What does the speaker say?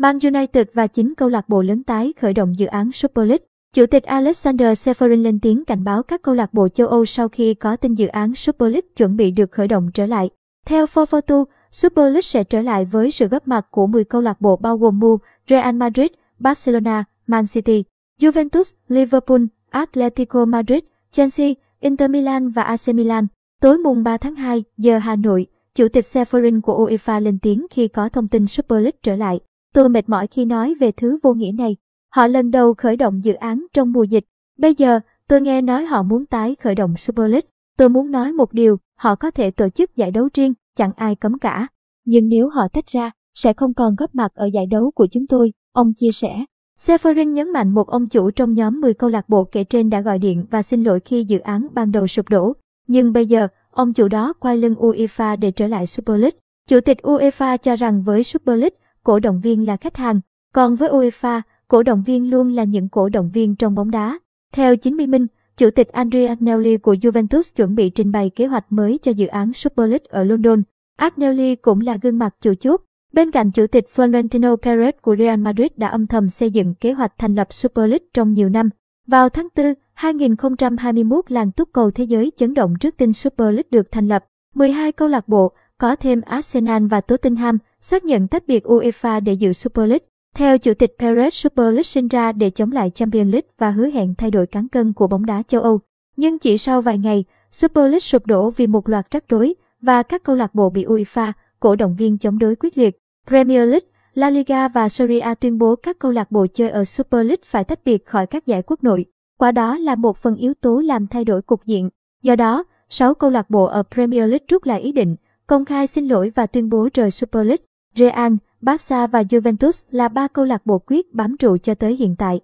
Man United và chính câu lạc bộ lớn tái khởi động dự án Super League. Chủ tịch Alexander Seferin lên tiếng cảnh báo các câu lạc bộ châu Âu sau khi có tin dự án Super League chuẩn bị được khởi động trở lại. Theo 442, Super League sẽ trở lại với sự góp mặt của 10 câu lạc bộ bao gồm MU, Real Madrid, Barcelona, Man City, Juventus, Liverpool, Atletico Madrid, Chelsea, Inter Milan và AC Milan. Tối mùng 3 tháng 2 giờ Hà Nội, Chủ tịch Seferin của UEFA lên tiếng khi có thông tin Super League trở lại. Tôi mệt mỏi khi nói về thứ vô nghĩa này. Họ lần đầu khởi động dự án trong mùa dịch. Bây giờ, tôi nghe nói họ muốn tái khởi động Super League. Tôi muốn nói một điều, họ có thể tổ chức giải đấu riêng, chẳng ai cấm cả. Nhưng nếu họ tách ra, sẽ không còn góp mặt ở giải đấu của chúng tôi, ông chia sẻ. Seferin nhấn mạnh một ông chủ trong nhóm 10 câu lạc bộ kể trên đã gọi điện và xin lỗi khi dự án ban đầu sụp đổ. Nhưng bây giờ, ông chủ đó quay lưng UEFA để trở lại Super League. Chủ tịch UEFA cho rằng với Super League, cổ động viên là khách hàng, còn với UEFA, cổ động viên luôn là những cổ động viên trong bóng đá. Theo chính Mỹ Minh, Chủ tịch Andrea Agnelli của Juventus chuẩn bị trình bày kế hoạch mới cho dự án Super League ở London. Agnelli cũng là gương mặt chủ chốt. Bên cạnh Chủ tịch Florentino Perez của Real Madrid đã âm thầm xây dựng kế hoạch thành lập Super League trong nhiều năm. Vào tháng 4, 2021 làng túc cầu thế giới chấn động trước tin Super League được thành lập. 12 câu lạc bộ, có thêm Arsenal và Tottenham, xác nhận tách biệt UEFA để dự Super League. Theo Chủ tịch Perez, Super League sinh ra để chống lại Champions League và hứa hẹn thay đổi cán cân của bóng đá châu Âu. Nhưng chỉ sau vài ngày, Super League sụp đổ vì một loạt rắc rối và các câu lạc bộ bị UEFA, cổ động viên chống đối quyết liệt. Premier League, La Liga và Serie A tuyên bố các câu lạc bộ chơi ở Super League phải tách biệt khỏi các giải quốc nội. Quả đó là một phần yếu tố làm thay đổi cục diện. Do đó, 6 câu lạc bộ ở Premier League rút lại ý định, công khai xin lỗi và tuyên bố rời Super League. Real, Barca và Juventus là ba câu lạc bộ quyết bám trụ cho tới hiện tại.